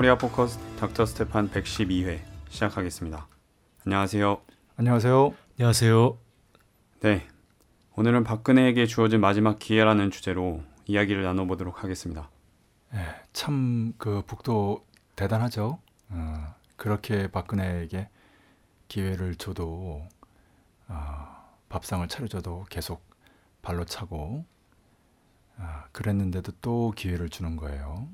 코리아 포커스 닥터 스테판 112회 시작하겠습니다. 안녕하세요. 안녕하세요. 안녕하세요. 네. 오늘은 박근혜에게 주어진 마지막 기회라는 주제로 이야기를 나눠보도록 하겠습니다. 네, 참 그 북도 대단하죠. 어, 그렇게 박근혜에게 기회를 줘도 어, 밥상을 차려줘도 계속 발로 차고 어, 그랬는데도 또 기회를 주는 거예요.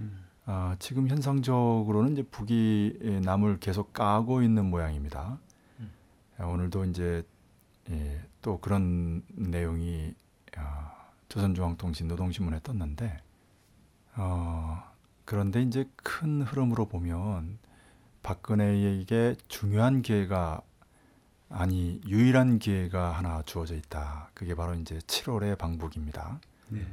음. 아, 지금 현상적으로는 이제 북이 남을 계속 까고 있는 모양입니다. 음. 오늘도 이제 예, 또 그런 내용이 어, 조선중앙통신 노동신문에 떴는데 어, 그런데 이제 큰 흐름으로 보면 박근혜에게 중요한 기회가 아니 유일한 기회가 하나 주어져 있다. 그게 바로 이제 7월의 방북입니다. 네.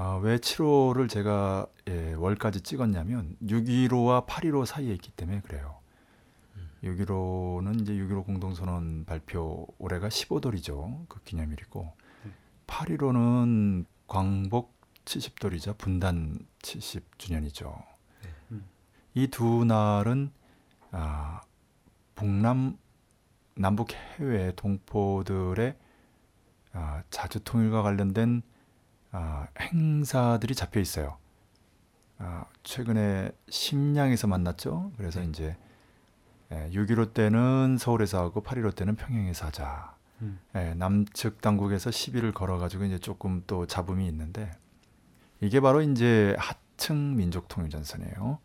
아, 왜 7호를 제가 예, 월까지 찍었냐면 6.15와 8.15 사이에 있기 때문에 그래요. 음. 6.15는 이제 6.15 공동선언 발표 올해가 15돌이죠. 그 기념일이고 음. 8.15는 광복 70돌이자 분단 70주년이죠. 네. 음. 이두 날은 아, 북남 남북 해외 동포들의 아, 자주 통일과 관련된 아, 행사들이 잡혀 있어요. 아, 최근에 심양에서 만났죠. 그래서 네. 이제 예, 6.15 때는 서울에서 하고 8.15 때는 평양에서 하자. 음. 예, 남측 당국에서 시비를 걸어가지고 이제 조금 또 잡음이 있는데 이게 바로 이제 하층 민족 통일 전선이에요.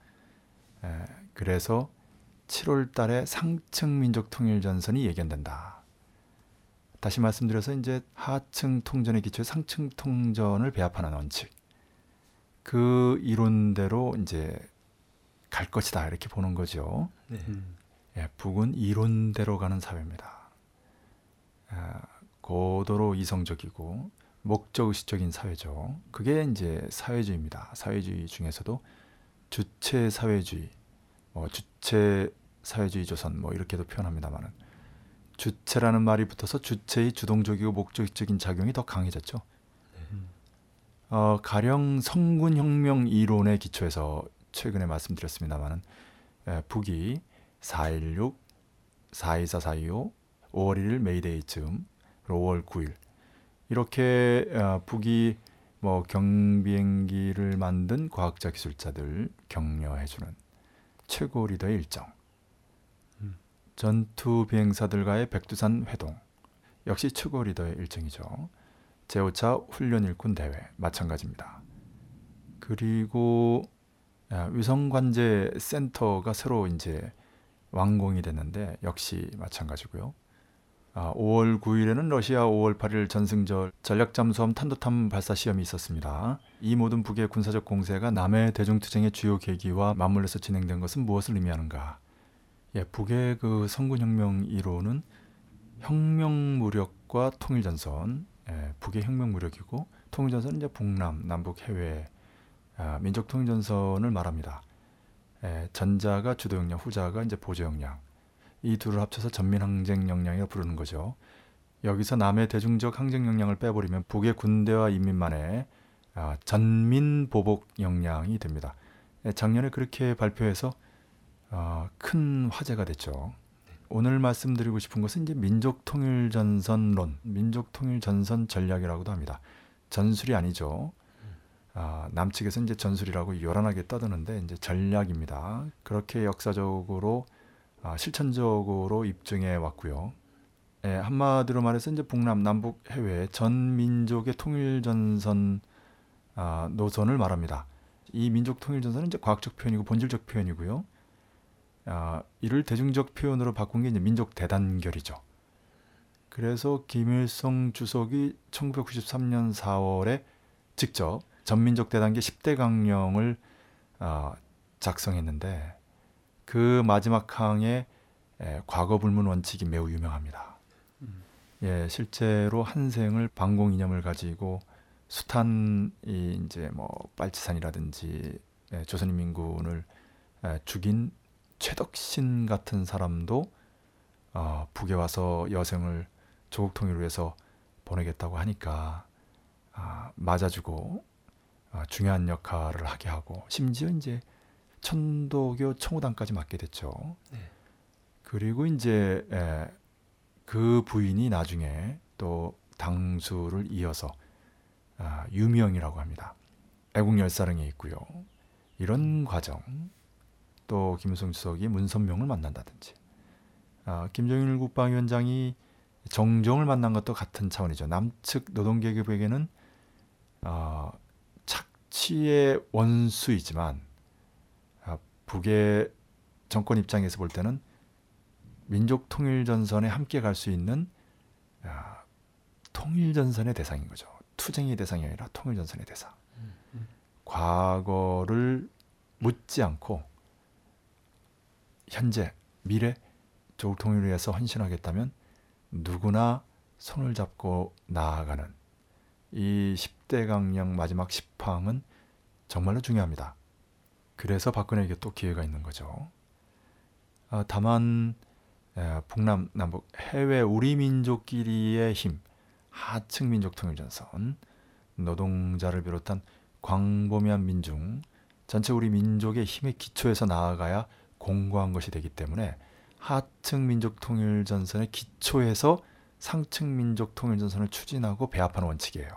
예, 그래서 7월 달에 상층 민족 통일 전선이 예견된다. 다시 말씀드려서 이제 하층 통전의 기초에 상층 통전을 배합하는 원칙. 그 이론대로 이제 갈 것이다 이렇게 보는 거죠. 네. 음. 예, 북은 이론대로 가는 사회입니다. 아, 고도로 이성적이고 목적의식적인 사회죠. 그게 이제 사회주의입니다. 사회주의 중에서도 주체 사회주의, 뭐 주체 사회주의 조선 뭐 이렇게도 표현합니다만은 주체라는 말이 붙어서 주체의 주동적이고 목적적인 작용이 더 강해졌죠. 어, 가령 선군혁명 이론의 기초에서 최근에 말씀드렸습니다만은 북이 4.16, 4.24, 4.25, 5월 1일 메이데이쯤, 5월 9일. 이렇게 어, 북이 뭐 경비행기를 만든 과학자 기술자들 격려해주는 최고 리더의 일정 전투 비행사들과의 백두산 회동 역시 최고 리더의 일정이죠. 제5차 훈련 일꾼 대회 마찬가지입니다. 그리고 위성관제 센터가 새로 이제 완공이 됐는데 역시 마찬가지고요. 아, 5월 9일에는 러시아 5월 8일 전승절 전략 잠수함 탄도탄 발사 시험이 있었습니다. 이 모든 북의 군사적 공세가 남해 대중투쟁의 주요 계기와 맞물려서 진행된 것은 무엇을 의미하는가? 예, 북의 그 성군혁명 이론은 혁명 무력과 통일 전선, 예, 북의 혁명 무력이고 통일 전선은 이제 북남, 남북 해외 아, 민족 통일 전선을 말합니다. 예, 전자가 주도 역량, 후자가 이제 보조 역량. 이 둘을 합쳐서 전민 항쟁 역량이라 부르는 거죠. 여기서 남의 대중적 항쟁 역량을 빼버리면 북의 군대와 인민만의 아, 전민 보복 역량이 됩니다. 예, 작년에 그렇게 발표해서 어, 큰 화제가 됐죠. 오늘 말씀드리고 싶은 것은 이제 민족 통일 전선론, 민족 통일 전선 전략이라고도 합니다. 전술이 아니죠. 아, 남측에서 이제 전술이라고 요란하게 떠드는데 이제 전략입니다. 그렇게 역사적으로 아, 실천적으로 입증해 왔고요. 예, 한마디로 말해서 이제 북남 남북 해외 전 민족의 통일 전선 아, 노선을 말합니다. 이 민족 통일 전선은 이제 과학적 표현이고 본질적 표현이고요. 아, 이를 대중적 표현으로 바꾼 게 이제 민족 대단결이죠. 그래서 김일성 주석이 1993년 4월에 직접 전민족 대단계 10대 강령을 어, 작성했는데 그 마지막 항의 에, 과거 불문 원칙이 매우 유명합니다. 음. 예, 실제로 한 생을 방공 이념을 가지고 숱한 이 이제 뭐 빨치산이라든지 예, 조선인민군을 예, 죽인 최덕신 같은 사람도 어, 북에 와서 여생을 조국 통일을 위해서 보내겠다고 하니까 아, 맞아주고 아, 중요한 역할을 하게 하고 심지어 이제 천도교 청우당까지 맡게 됐죠. 네. 그리고 이제 에, 그 부인이 나중에 또 당수를 이어서 아, 유명이라고 합니다. 애국열사령에 있고요. 이런 과정 또 김일성 주석이 문선명을 만난다든지 아, 김정일 국방위원장이 정종을 만난 것도 같은 차원이죠. 남측 노동계급에게는 어, 착취의 원수이지만 아, 북의 정권 입장에서 볼 때는 민족 통일 전선에 함께 갈 수 있는 아, 통일 전선의 대상인 거죠. 투쟁의 대상이 아니라 통일 전선의 대상. 과거를 묻지 않고 현재 미래 조국 통일을 위해서 헌신하겠다면 누구나 손을 잡고 나아가는 이 10대 강령 마지막 10항은 정말로 중요합니다. 그래서 박근혜에게 또 기회가 있는 거죠. 아, 다만 에, 북남 남북 해외 우리 민족끼리의 힘 하층 민족 통일 전선 노동자를 비롯한 광범위한 민중 전체 우리 민족의 힘의 기초에서 나아가야 공고한 것이 되기 때문에 하층 민족 통일 전선의 기초에서 상층 민족 통일 전선을 추진하고 배합하는 원칙이에요.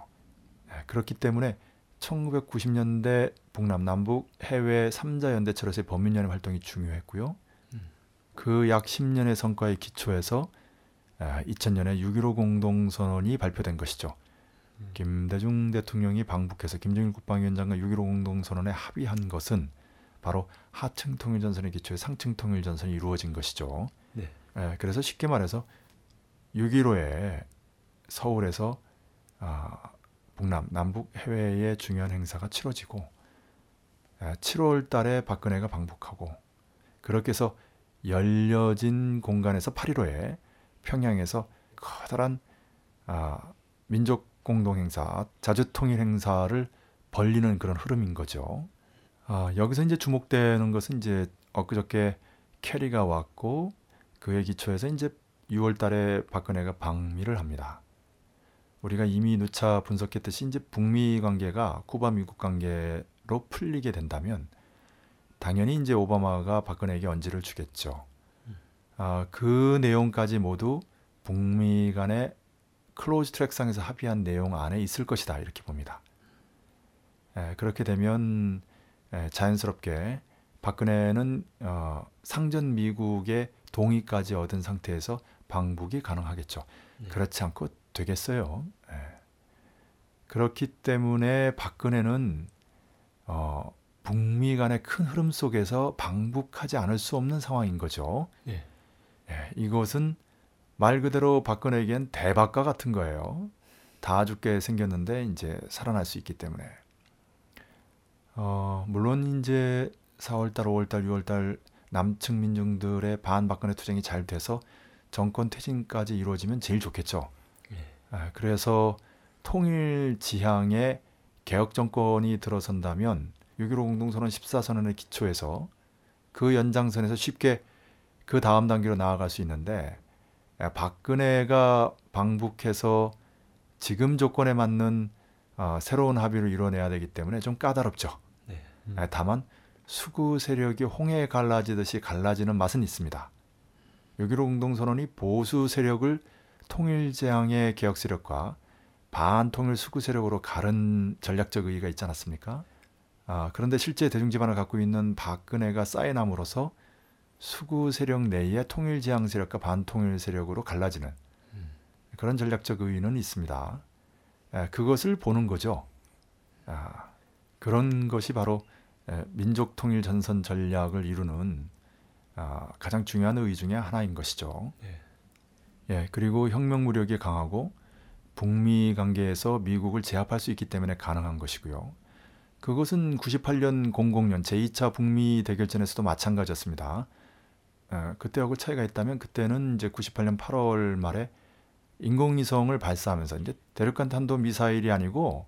네, 그렇기 때문에 1990년대 북남 남북 해외 3자 연대체로서의 범민연합 활동이 중요했고요. 그약 10년의 성과의 기초에서 2000년에 6.15 공동선언이 발표된 것이죠. 김대중 대통령이 방북해서 김정일 국방위원장과 6.15 공동선언에 합의한 것은 바로 하층 통일 전선의 기초에 상층 통일 전선이 이루어진 것이죠. 네. 예, 그래서 쉽게 말해서 6.15에 서울에서 아, 북남 남북 해외의 중요한 행사가 치러지고 예, 7월 달에 박근혜가 방북하고 그렇게 해서 열려진 공간에서 8.15에 평양에서 커다란 아, 민족 공동 행사, 자주 통일 행사를 벌리는 그런 흐름인 거죠. 아, 여기서 이제 주목되는 것은 이제 엊그저께 케리가 왔고 그의 기초에서 이제 6월 달에 박근혜가 방미를 합니다. 우리가 이미 누차 분석했듯이 이제 북미 관계가 쿠바 미국 관계로 풀리게 된다면 당연히 이제 오바마가 박근혜에게 언지를 주겠죠. 아, 그 내용까지 모두 북미 간의 closed track상에서 합의한 내용 안에 있을 것이다 이렇게 봅니다. 에, 그렇게 되면 에, 자연스럽게 박근혜는 어, 상전 미국의 동의까지 얻은 상태에서 방북이 가능하겠죠. 네. 그렇지 않고 되겠어요. 에. 그렇기 때문에 박근혜는 어, 북미 간의 큰 흐름 속에서 방북하지 않을 수 없는 상황인 거죠. 네. 예, 이것은 말 그대로 박근혜에겐 대박과 같은 거예요. 다 죽게 생겼는데 이제 살아날 수 있기 때문에. 어, 물론 이제 4월달, 5월달, 6월달 남측 민중들의 반박근혜 투쟁이 잘 돼서 정권 퇴진까지 이루어지면 제일 좋겠죠. 네. 아, 그래서 통일 지향의 개혁 정권이 들어선다면 6.15 공동선언 14선언의 기초에서 그 연장선에서 쉽게 그 다음 단계로 나아갈 수 있는데 아, 박근혜가 방북해서 지금 조건에 맞는 어, 새로운 합의를 이뤄내야 되기 때문에 좀 까다롭죠. 네. 아, 다만 수구 세력이 홍해 갈라지듯이 갈라지는 맛은 있습니다. 6.15 공동선언이 보수 세력을 통일제항의 개혁 세력과 반통일 수구 세력으로 가른 전략적 의의가 있지 않았습니까? 아, 그런데 실제 대중지반을 갖고 있는 박근혜가 사인함으로써 수구 세력 내의 통일지향 세력과 반통일 세력으로 갈라지는 음. 그런 전략적 의의는 있습니다. 에, 그것을 보는 거죠. 아, 그런 것이 바로 에, 민족 통일 전선 전략을 이루는 아, 가장 중요한 의의 중에 하나인 것이죠. 네. 예, 그리고 혁명 무력이 강하고 북미 관계에서 미국을 제압할 수 있기 때문에 가능한 것이고요. 그것은 98년 00년 제2차 북미 대결전에서도 마찬가지였습니다. 어, 그때하고 차이가 있다면 그때는 이제 98년 8월 말에 인공위성을 발사하면서 이제 대륙간 탄도 미사일이 아니고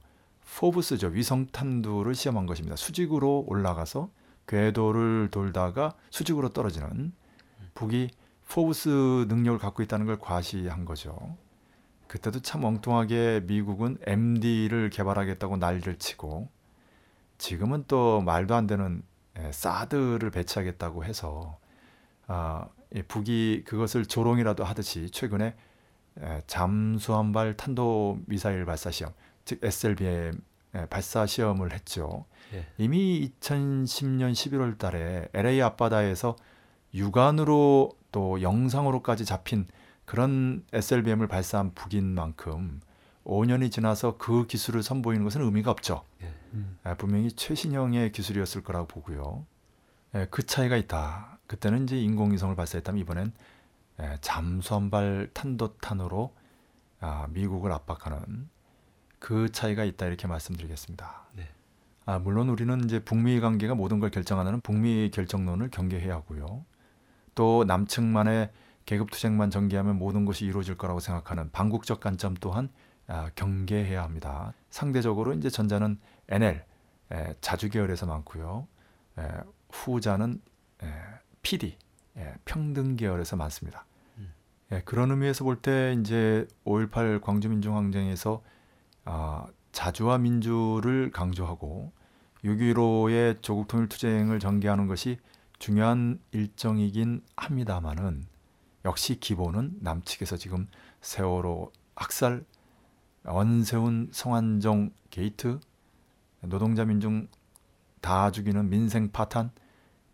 포브스죠 위성 탄두를 시험한 것입니다. 수직으로 올라가서 궤도를 돌다가 수직으로 떨어지는 북이 포브스 능력을 갖고 있다는 걸 과시한 거죠. 그때도 참 엉뚱하게 미국은 MD를 개발하겠다고 난리를 치고 지금은 또 말도 안 되는 예, 사드를 배치하겠다고 해서 아, 이 북이 그것을 조롱이라도 하듯이 최근에 에, 잠수함발 탄도 미사일 발사 시험, 즉 SLBM 에, 발사 시험을 했죠. 예. 이미 2010년 11월 달에 LA 앞바다에서 육안으로 또 영상으로까지 잡힌 그런 SLBM을 발사한 북인 만큼 5년이 지나서 그 기술을 선보이는 것은 의미가 없죠. 예. 아, 분명히 최신형의 기술이었을 거라고 보고요. 예, 그 차이가 있다. 그때는 이제 인공위성을 발사했다면 이번엔 예, 잠수함발 탄도탄으로 아, 미국을 압박하는 그 차이가 있다 이렇게 말씀드리겠습니다. 네. 아, 물론 우리는 이제 북미 관계가 모든 걸 결정하는 북미 결정론을 경계해야 하고요. 또 남측만의 계급 투쟁만 전개하면 모든 것이 이루어질 거라고 생각하는 반국적 관점 또한 아, 경계해야 합니다. 상대적으로 이제 전자는 NL 에, 자주 계열에서 많고요. 에, 후자는 에, PD 에, 평등 계열에서 많습니다. 음. 예, 그런 의미에서 볼 때 이제 5.18 광주민중항쟁에서 아, 자주와 민주를 강조하고 6.15의 조국 통일 투쟁을 전개하는 것이 중요한 일정이긴 합니다만은 역시 기본은 남측에서 지금 세월호 학살, 원세훈 성완종 게이트, 노동자 민중 다 죽이는 민생 파탄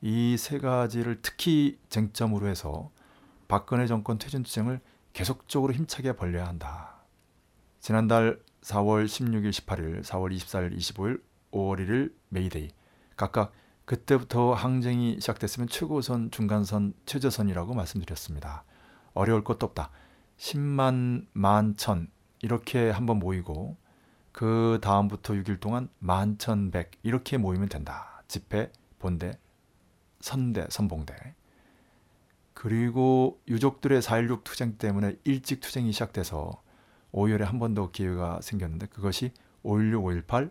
이 세 가지를 특히 쟁점으로 해서 박근혜 정권 퇴진 투쟁을 계속적으로 힘차게 벌려야 한다. 지난달 4월 16일, 18일, 4월 24일, 25일, 5월 1일 메이데이 각각 그때부터 항쟁이 시작됐으면 최고선, 중간선, 최저선이라고 말씀드렸습니다. 어려울 것도 없다. 10만, 만 천 이렇게 한번 모이고 그 다음부터 6일 동안 만 천 백 이렇게 모이면 된다. 집회, 본대, 선대, 선봉대. 그리고 유족들의 4.16 투쟁 때문에 일찍 투쟁이 시작돼서 5월에 한 번 더 기회가 생겼는데 그것이 5.16, 5.18,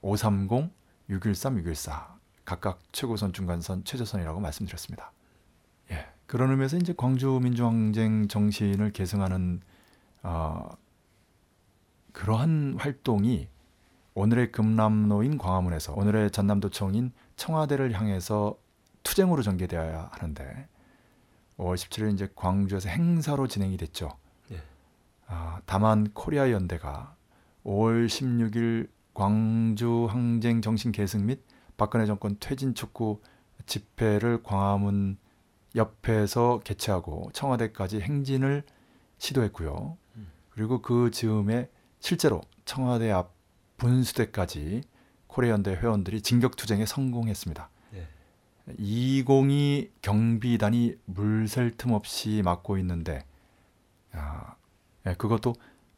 530, 6.13, 6.14 각각 최고선, 중간선, 최저선이라고 말씀드렸습니다. 예, 그런 의미에서 이제 광주 민주항쟁 정신을 계승하는 어, 그러한 활동이 오늘의 금남로인 광화문에서 오늘의 전남도청인 청와대를 향해서 투쟁으로 전개되어야 하는데 5월 17일 이제 광주에서 행사로 진행이 됐죠. 예. 아, 다만 코리아 연대가 5월 16일 광주 항쟁 정신 계승 및 박근혜 정권 퇴진 촉구 집회를 광화문 옆에서 개최하고 청와대까지 행진을 시도했고요. 음. 그리고 그 즈음에 실제로 청와대 앞 분수대까지 코리아 연대 회원들이 진격 투쟁에 성공했습니다. 예. 202 경비단이 물샐 틈 없이 막고 있는데 아, 예, 그것도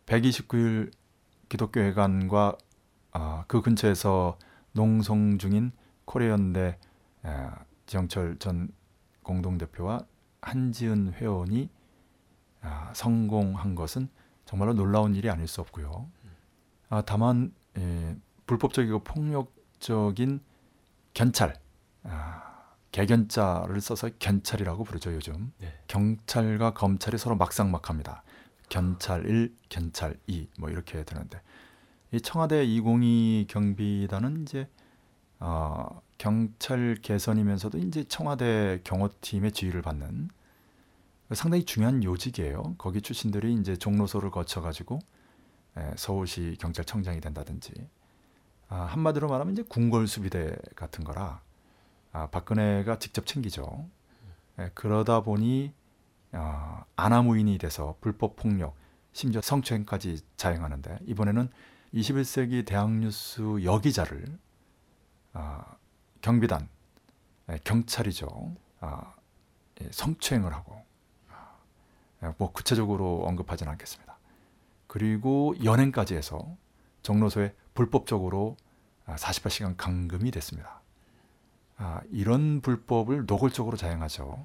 129일 기독교회관과 아, 그 근처에서 농성 중인 코리아연대 아, 지영철 전 공동대표와 한지은 회원이 아, 성공한 것은 정말로 놀라운 일이 아닐 수 없고요. 아, 다만 예, 불법적이고 폭력적인 견찰, 아, 개견자를 써서 견찰이라고 부르죠 요즘. 네. 경찰과 검찰이 서로 막상막합니다. 견찰 1, 견찰 2, 뭐 이렇게 되는데 이 청와대 202 경비단은 이제 어, 경찰 개선이면서도 이제 청와대 경호팀의 지휘를 받는 상당히 중요한 요직이에요. 거기 출신들이 이제 종로소를 거쳐가지고 에, 서울시 경찰청장이 된다든지 아, 한마디로 말하면 이제 궁궐수비대 같은 거라 아, 박근혜가 직접 챙기죠. 에, 그러다 보니 어, 아나무인이 돼서 불법 폭력, 심지어 성추행까지 자행하는데 이번에는 21세기 대학뉴스 여기자를 아, 경비단, 에, 경찰이죠. 아, 예, 성추행을 하고 아, 예, 뭐 구체적으로 언급하지는 않겠습니다. 그리고 연행까지 해서 정로소에 불법적으로 아, 48시간 감금이 됐습니다. 아, 이런 불법을 노골적으로 자행하죠.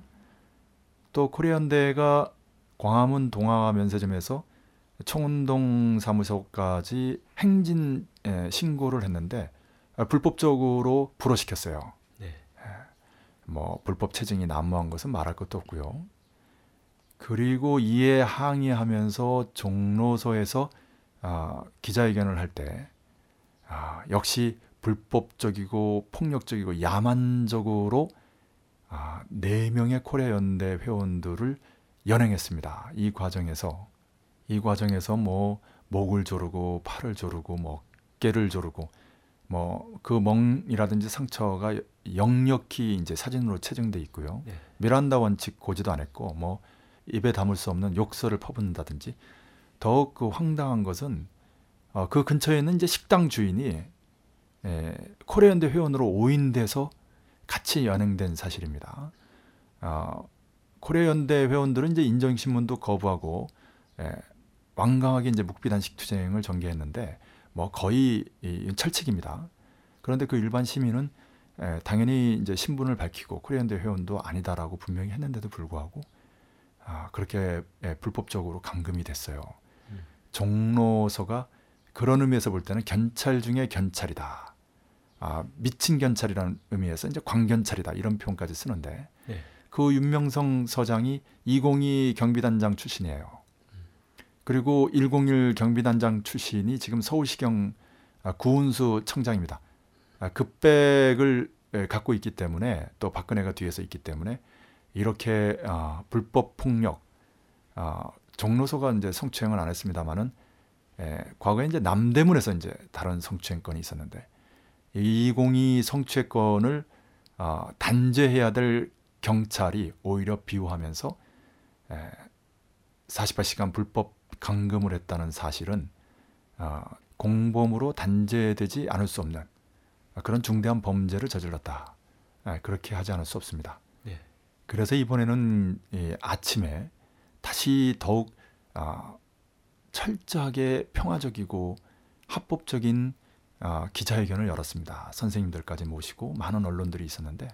또 코리안대가 광화문 동화 면세점에서 청운동 사무소까지 행진 예, 신고를 했는데 아, 불법적으로 불허시켰어요. 네. 뭐 불법 체증이 난무한 것은 말할 것도 없고요. 그리고 이에 항의하면서 종로서에서 아, 기자회견을 할 때 아, 역시 불법적이고 폭력적이고 야만적으로 아, 네 명의 코리아 연대 회원들을 연행했습니다. 이 과정에서 이 과정에서 뭐 목을 조르고 팔을 조르고 뭐 어깨를 조르고 뭐 그 멍이라든지 상처가 역력히 이제 사진으로 채증돼 있고요. 네. 미란다 원칙 고지도 안 했고 뭐 입에 담을 수 없는 욕설을 퍼붓는다든지 더욱 그 황당한 것은 어, 그 근처에 있는 이제 식당 주인이 에, 코리안대 회원으로 오인돼서 같이 연행된 사실입니다. 어, 코리아 연대 회원들은 이제 인정 신문도 거부하고 에, 완강하게 이제 묵비단식 투쟁을 전개했는데 뭐 거의 이, 철칙입니다. 그런데 그 일반 시민은 에, 당연히 이제 신분을 밝히고 코리안대 회원도 아니다라고 분명히 했는데도 불구하고 아, 그렇게 예, 불법적으로 감금이 됐어요. 음. 종로서가 그런 의미에서 볼 때는 견찰 중에 견찰이다. 아, 미친 견찰이라는 의미에서 이제 광견찰이다 이런 표현까지 쓰는데 네. 그 윤명성 서장이 202 경비단장 출신이에요. 그리고 101 경비단장 출신이 지금 서울시경 아, 구운수 청장입니다. 아, 급백을 에, 갖고 있기 때문에 또 박근혜가 뒤에서 있기 때문에 이렇게 아, 불법 폭력 아, 종로소가 이제 성추행을 안 했습니다만은 에, 과거에 이제 남대문에서 이제 다른 성추행 건이 있었는데 202 성추행 건을 아, 단죄해야 될 경찰이 오히려 비호하면서 에, 48시간 불법 감금을 했다는 사실은 아, 공범으로 단죄되지 않을 수 없는 그런 중대한 범죄를 저질렀다. 에, 그렇게 하지 않을 수 없습니다. 네. 그래서 이번에는 이 아침에 다시 더욱 아, 철저하게 평화적이고 합법적인 아, 기자회견을 열었습니다. 선생님들까지 모시고 많은 언론들이 있었는데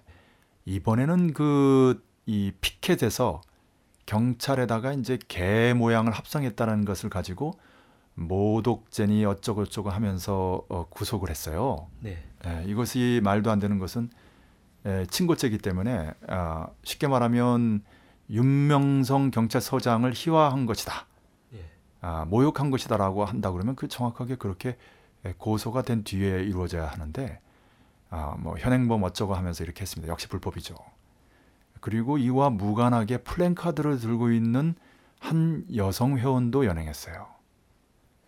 이번에는 그 이 피켓에서 경찰에다가 이제 개 모양을 합성했다는 것을 가지고 모독죄니 어쩌고저쩌고 하면서 어, 구속을 했어요. 네. 예, 이것이 말도 안 되는 것은 예, 친고죄이기 때문에 아, 쉽게 말하면 윤명성 경찰서장을 희화한 것이다, 예. 아, 모욕한 것이다라고 한다 그러면 그 정확하게 그렇게 예, 고소가 된 뒤에 이루어져야 하는데 아, 뭐 현행범 어쩌고 하면서 이렇게 했습니다. 역시 불법이죠. 그리고 이와 무관하게 플랜카드를 들고 있는 한 여성 회원도 연행했어요.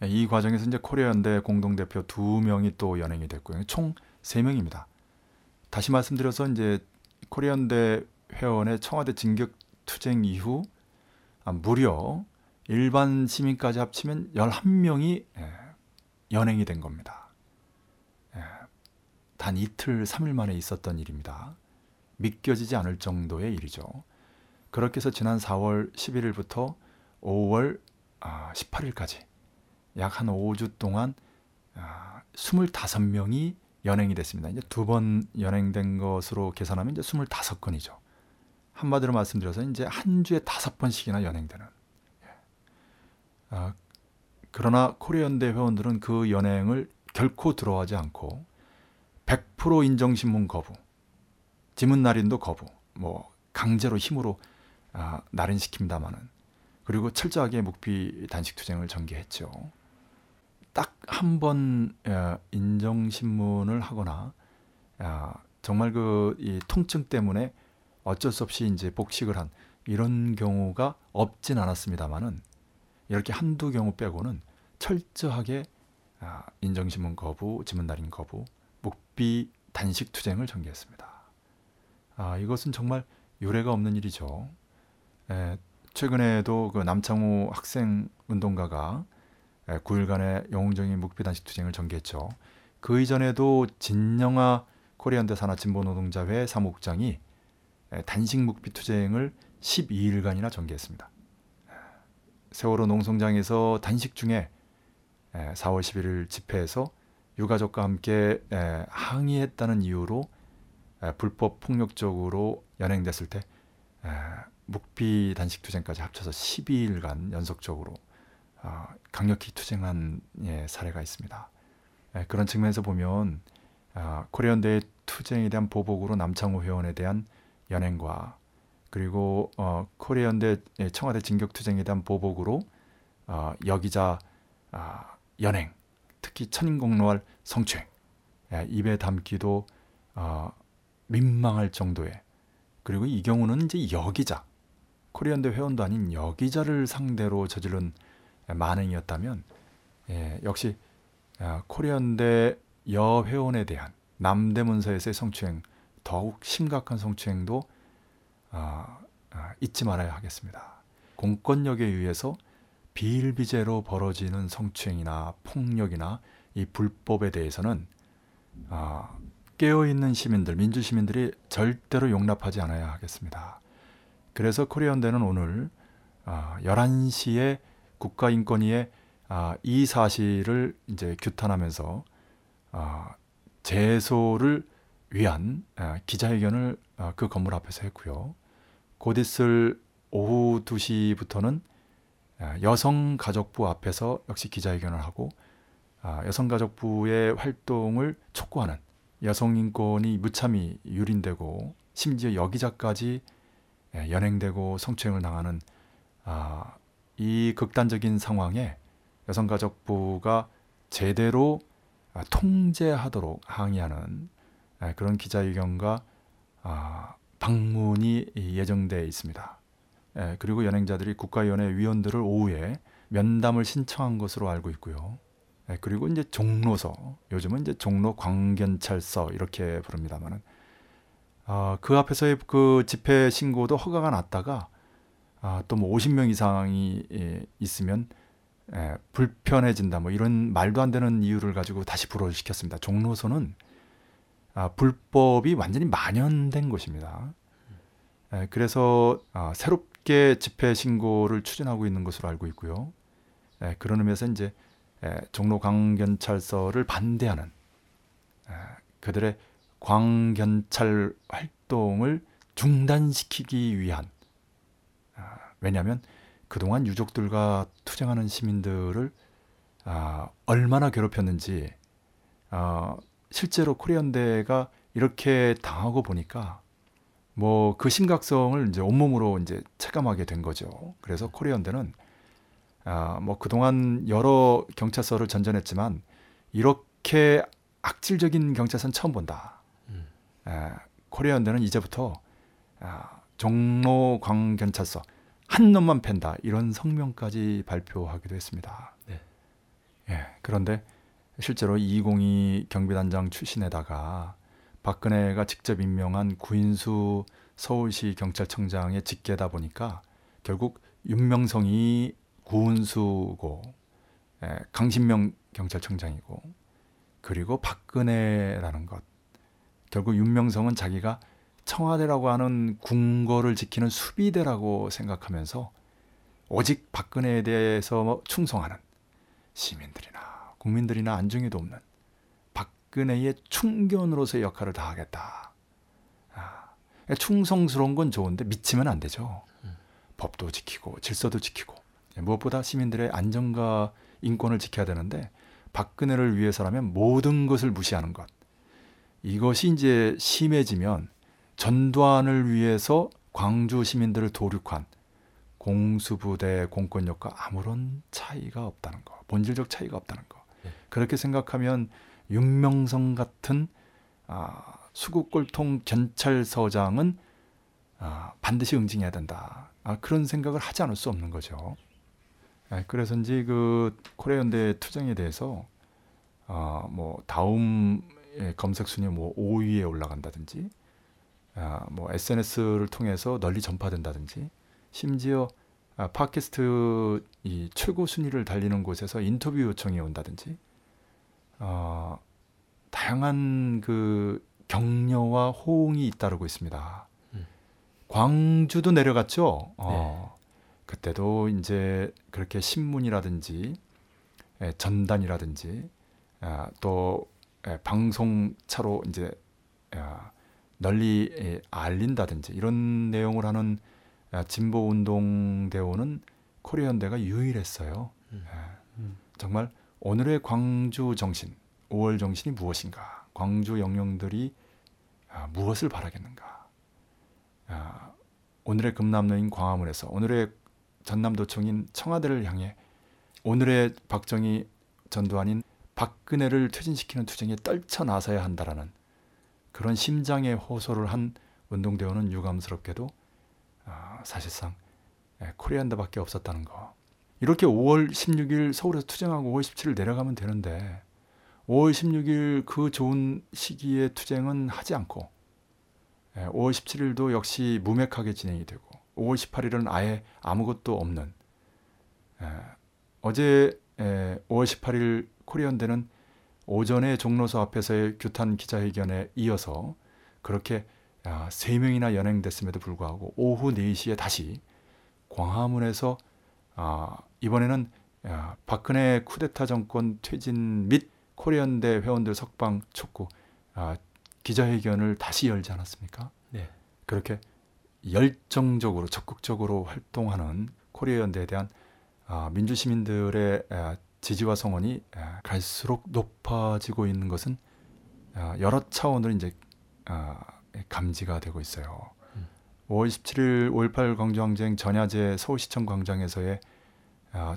예, 이 과정에서 이제 코리아연대 공동대표 두 명이 또 연행이 됐고요. 총 세 명입니다. 다시 말씀드려서 이제 코리아연대 회원의 청와대 진격 투쟁 이후 아, 무려 일반 시민까지 합치면 11명이 예, 연행이 된 겁니다. 예, 단 이틀, 3일 만에 있었던 일입니다. 믿겨지지 않을 정도의 일이죠. 그렇게 해서 지난 4월 11일부터 5월 아, 18일까지 약 한 5주 동안 아, 25명이 연행이 됐습니다. 이제 두 번 연행된 것으로 계산하면 이제 25건이죠. 한마디로 말씀드려서 이제 한 주에 다섯 번씩이나 연행되는. 그러나 코리아연대 회원들은 그 연행을 결코 들어하지 않고 100% 인정신문 거부, 지문 날인도 거부, 뭐 강제로 힘으로 아, 날인시킵니다마는 그리고 철저하게 묵비 단식 투쟁을 전개했죠. 딱 한 번 인정신문을 하거나 아, 정말 그 이 통증 때문에 어쩔 수 없이 이제 복식을 한 이런 경우가 없진 않았습니다만은 이렇게 한두 경우 빼고는 철저하게 아, 인정신문 거부, 지문 날인 거부, 묵비 단식 투쟁을 전개했습니다. 아, 이것은 정말 유례가 없는 일이죠. 에, 최근에도 그 남창우 학생 운동가가 9일간의 영웅적인 묵비 단식 투쟁을 전개했죠. 그 이전에도 진영아 코리안대 산하 진보노동자회 사무국장이 단식 묵비 투쟁을 12일간이나 전개했습니다. 세월호 농성장에서 단식 중에 4월 11일 집회에서 유가족과 함께 항의했다는 이유로 불법 폭력적으로 연행됐을 때 묵비 단식 투쟁까지 합쳐서 12일간 연속적으로 아, 강력히 투쟁한 예, 사례가 있습니다. 예, 그런 측면에서 보면 아, 코리안대의 투쟁에 대한 보복으로 남창호 회원에 대한 연행과 그리고 어, 코리안대 예, 청와대 진격 투쟁에 대한 보복으로 어, 여기자 아, 연행, 특히 천인공로할 성추행. 예, 입에 담기도 어, 민망할 정도의. 그리고 이 경우는 이제 여기자. 코리안대 회원도 아닌 여기자를 상대로 저지른 만행이었다면 예, 역시 아, 코리안대 여회원에 대한 남대문서에서의 성추행 더욱 심각한 성추행도 아, 아, 잊지 말아야 하겠습니다. 공권력에 의해서 비일비재로 벌어지는 성추행이나 폭력이나 이 불법에 대해서는 아, 깨어있는 시민들, 민주 시민들이 절대로 용납하지 않아야 하겠습니다. 그래서 코리안대는 오늘 아, 11시에 국가인권위에 아, 이 사실을 이제 규탄하면서 아, 제소를 위한 아, 기자회견을 아, 그 건물 앞에서 했고요. 곧 있을 오후 2시부터는 아, 여성가족부 앞에서 역시 기자회견을 하고 아, 여성가족부의 활동을 촉구하는 여성인권이 무참히 유린되고 심지어 여기자까지 예, 연행되고 성추행을 당하는 아, 이 극단적인 상황에 여성가족부가 제대로 아, 통제하도록 항의하는 아, 그런 기자회견과 아, 방문이 예정돼 있습니다. 예, 그리고 연행자들이 국가위원회 위원들을 오후에 면담을 신청한 것으로 알고 있고요. 예, 그리고 이제 종로서 요즘은 이제 종로 광견찰서 이렇게 부릅니다만은 아, 그 앞에서의 그 집회 신고도 허가가 났다가 아, 또뭐 50명 이상이 예, 있으면 예, 불편해진다 뭐 이런 말도 안 되는 이유를 가지고 다시 불허시켰습니다. 종로서는 아, 불법이 완전히 만연된 곳입니다. 예, 그래서 아, 새롭 게 집회 신고를 추진하고 있는 것으로 알고 있고요. 예, 그런 의미에서 이제 예, 종로 광견찰서를 반대하는 예, 그들의 광견찰 활동을 중단시키기 위한 아, 왜냐하면 그동안 유족들과 투쟁하는 시민들을 아, 얼마나 괴롭혔는지 아, 실제로 코리안대가 이렇게 당하고 보니까 뭐 그 심각성을 이제 온몸으로 이제 체감하게 된 거죠. 그래서 코리안대는 아, 뭐 그동안 여러 경찰서를 전전했지만 이렇게 악질적인 경찰서는 처음 본다. 음. 에, 코리안대는 이제부터 아, 종로 광경찰서 한 놈만 팬다 이런 성명까지 발표하기도 했습니다. 네. 예, 그런데 실제로 202 경비단장 출신에다가 박근혜가 직접 임명한 구인수 서울시 경찰청장의 직계다 보니까 결국 윤명성이 구은수고 예, 강신명 경찰청장이고 그리고 박근혜라는 것. 결국 윤명성은 자기가 청와대라고 하는 궁궐을 지키는 수비대라고 생각하면서 오직 박근혜에 대해서 뭐 충성하는 시민들이나 국민들이나 안중에도 없는 박근혜의 충견으로서의 역할을 다하겠다. 아, 충성스러운 건 좋은데 미치면 안 되죠. 법도 지키고 질서도 지키고 무엇보다 시민들의 안전과 인권을 지켜야 되는데 박근혜를 위해서라면 모든 것을 무시하는 것. 이것이 이제 심해지면 전두환을 위해서 광주 시민들을 도륙한 공수부대 공권력과 아무런 차이가 없다는 거, 본질적 차이가 없다는 거. 네. 그렇게 생각하면 윤명성 같은 아, 수국골통 경찰서장은 아, 반드시 응징해야 된다. 아, 그런 생각을 하지 않을 수 없는 거죠. 아, 그래서인지 그 코레연대 투쟁에 대해서 아, 뭐 다음 예, 검색 순위 뭐 5위에 올라간다든지 아, 뭐 SNS를 통해서 널리 전파된다든지 심지어 아, 팟캐스트 이 최고 순위를 달리는 곳에서 인터뷰 요청이 온다든지 어, 다양한 그 격려와 호응이 잇따르고 있습니다. 음. 광주도 내려갔죠. 어, 그때도 이제 그렇게 신문이라든지 예, 전단이라든지 아, 또 예, 방송차로 이제 아, 널리 예, 알린다든지 이런 내용을 하는 아, 진보 운동 대원은 코리안대가 유일했어요. 음. 예, 음. 정말 오늘의 광주 정신, 5월 정신이 무엇인가? 광주 영령들이 아, 무엇을 바라겠는가? 아, 오늘의 금남로인 광화문에서 오늘의 전남도청인 청와대를 향해 오늘의 박정희 전두환인 박근혜를 퇴진시키는 투쟁에 떨쳐 나서야 한다라는 그런 심장의 호소를 한 운동대원은 유감스럽게도 아, 사실상 예, 코리안더밖에 없었다는 거. 이렇게 5월 16일 서울에서 투쟁하고 5월 17일 내려가면 되는데 5월 16일 그 좋은 시기에 투쟁은 하지 않고 5월 17일도 역시 무맥하게 진행이 되고 5월 18일은 아예 아무것도 없는 어제 5월 18일 코리안대는 오전에 종로서 앞에서의 규탄 기자회견에 이어서 그렇게 아, 세 명이나 연행됐음에도 불구하고 오후 4시에 다시 광화문에서 아, 이번에는 아, 박근혜 쿠데타 정권 퇴진 및 코리안대 회원들 석방 촉구 기자회견을 다시 열지 않았습니까? 네. 그렇게 열정적으로 적극적으로 활동하는 코리안대에 대한 민주시민들의 지지와 성원이 갈수록 높아지고 있는 것은 여러 차원으로 이제 감지가 되고 있어요. 음. 5월 17일 5.18 광주항쟁 전야제 서울시청 광장에서의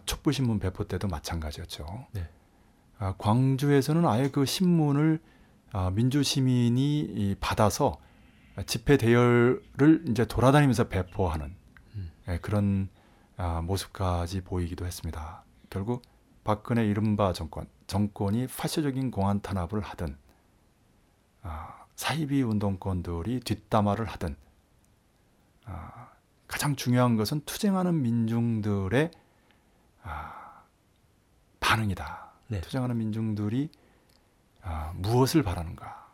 촛불신문 배포 때도 마찬가지였죠. 네. 광주에서는 아예 그 신문을 민주시민이 받아서 집회 대열을 이제 돌아다니면서 배포하는 음. 그런 모습까지 보이기도 했습니다. 결국 박근혜 이른바 정권, 정권이 파쇼적인 공안 탄압을 하든 아, 사이비 운동권들이 뒷담화를 하든 아, 가장 중요한 것은 투쟁하는 민중들의 아, 반응이다. 네. 투쟁하는 민중들이 아, 무엇을 바라는가?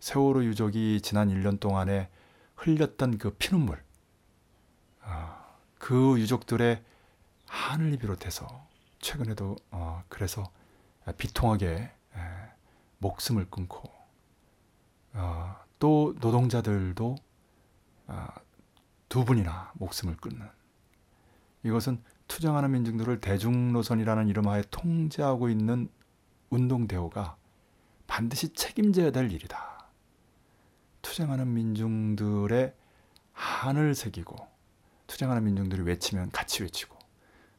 세월호 유족이 지난 1년 동안에 흘렸던 그 피눈물, 아, 그 유족들의 하늘을 비롯해서 최근에도 어, 그래서 비통하게 에, 목숨을 끊고 어, 또 노동자들도 어, 두 분이나 목숨을 끊는 이것은 투쟁하는 민중들을 대중노선이라는 이름하에 통제하고 있는 운동대우가 반드시 책임져야 될 일이다. 투쟁하는 민중들의 한을 새기고 투쟁하는 민중들이 외치면 같이 외치고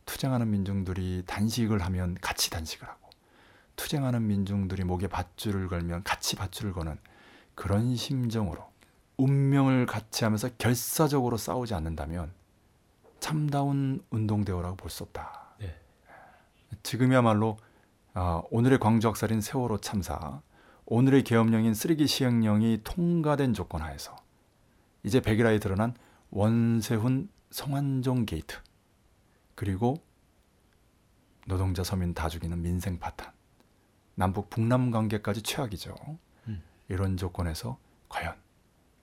투쟁하는 민중들이 단식을 하면 같이 단식을 하고 투쟁하는 민중들이 목에 밧줄을 걸면 같이 밧줄을 거는 그런 심정으로 운명을 같이 하면서 결사적으로 싸우지 않는다면 참다운 운동대오라고 볼 수 없다. 네. 지금이야말로 어, 오늘의 광주학살인 세월호 참사, 오늘의 계엄령인 쓰레기 시행령이 통과된 조건 하에서 이제 백일화에 드러난 원세훈 성완종 게이트 그리고 노동자 서민 다 죽이는 민생 파탄, 남북 북남 관계까지 최악이죠. 음. 이런 조건에서 과연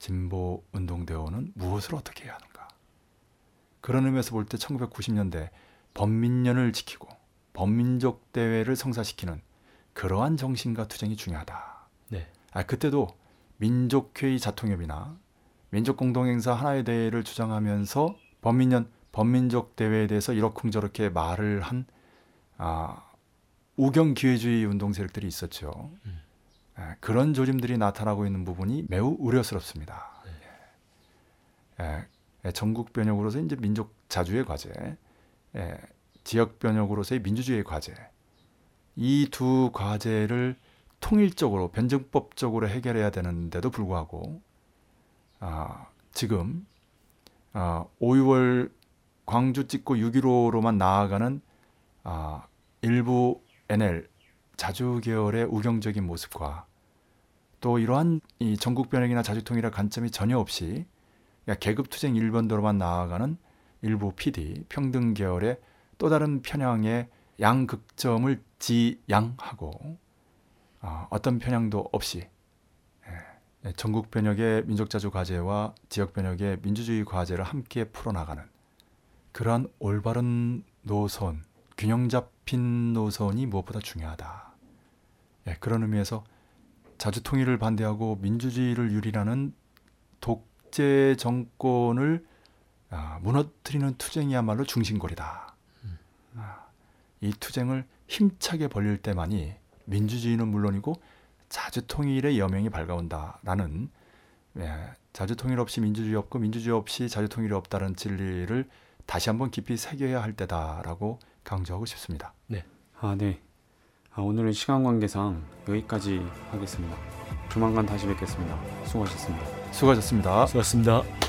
진보 운동 대오는 무엇을 어떻게 해야 하는가? 그런 의미에서 볼 때 1990년대 범민련을 지키고 범민족 대회를 성사시키는 그러한 정신과 투쟁이 중요하다. 네. 아 그때도 민족회의 자통협이나 민족공동행사 하나의 대회를 주장하면서 범민련 범민족 대회에 대해서 이러쿵저렇게 말을 한 아, 우경 기회주의 운동 세력들이 있었죠. 음. 예, 그런 조짐들이 나타나고 있는 부분이 매우 우려스럽습니다. 네. 예, 예, 전국 변혁으로서 이제 민족 자주의 과제, 예, 지역 변혁으로서의 민주주의 과제, 이 두 과제를 통일적으로 변증법적으로 해결해야 되는데도 불구하고 아, 지금 아, 5, 6월 광주 찍고 6.15로만 나아가는 아, 일부 NL 자주 계열의 우경적인 모습과 또 이러한 이 전국 변혁이나 자주통일의 관점이 전혀 없이 계급 투쟁 일본도로만 나아가는 일부 PD 평등 계열의 또 다른 편향의 양극점을 지양하고 어, 어떤 편향도 없이 예, 전국 변혁의 민족 자주 과제와 지역 변혁의 민주주의 과제를 함께 풀어나가는 그러한 올바른 노선, 균형 잡힌 노선이 무엇보다 중요하다. 예, 그런 의미에서 자주 통일을 반대하고 민주주의를 유리라는 독재 정권을 아, 무너뜨리는 투쟁이야말로 중심골이다. 아, 이 투쟁을 힘차게 벌릴 때만이 민주주의는 물론이고 자주 통일의 여명이 밝아온다라는 예, 자주 통일 없이 민주주의 없고 민주주의 없이 자주 통일이 없다는 진리를 다시 한번 깊이 새겨야 할 때다라고 강조하고 싶습니다. 아, 네. 아, 오늘은 시간 관계상 여기까지 하겠습니다. 조만간 다시 뵙겠습니다. 수고하셨습니다. 수고하셨습니다. 수고하셨습니다.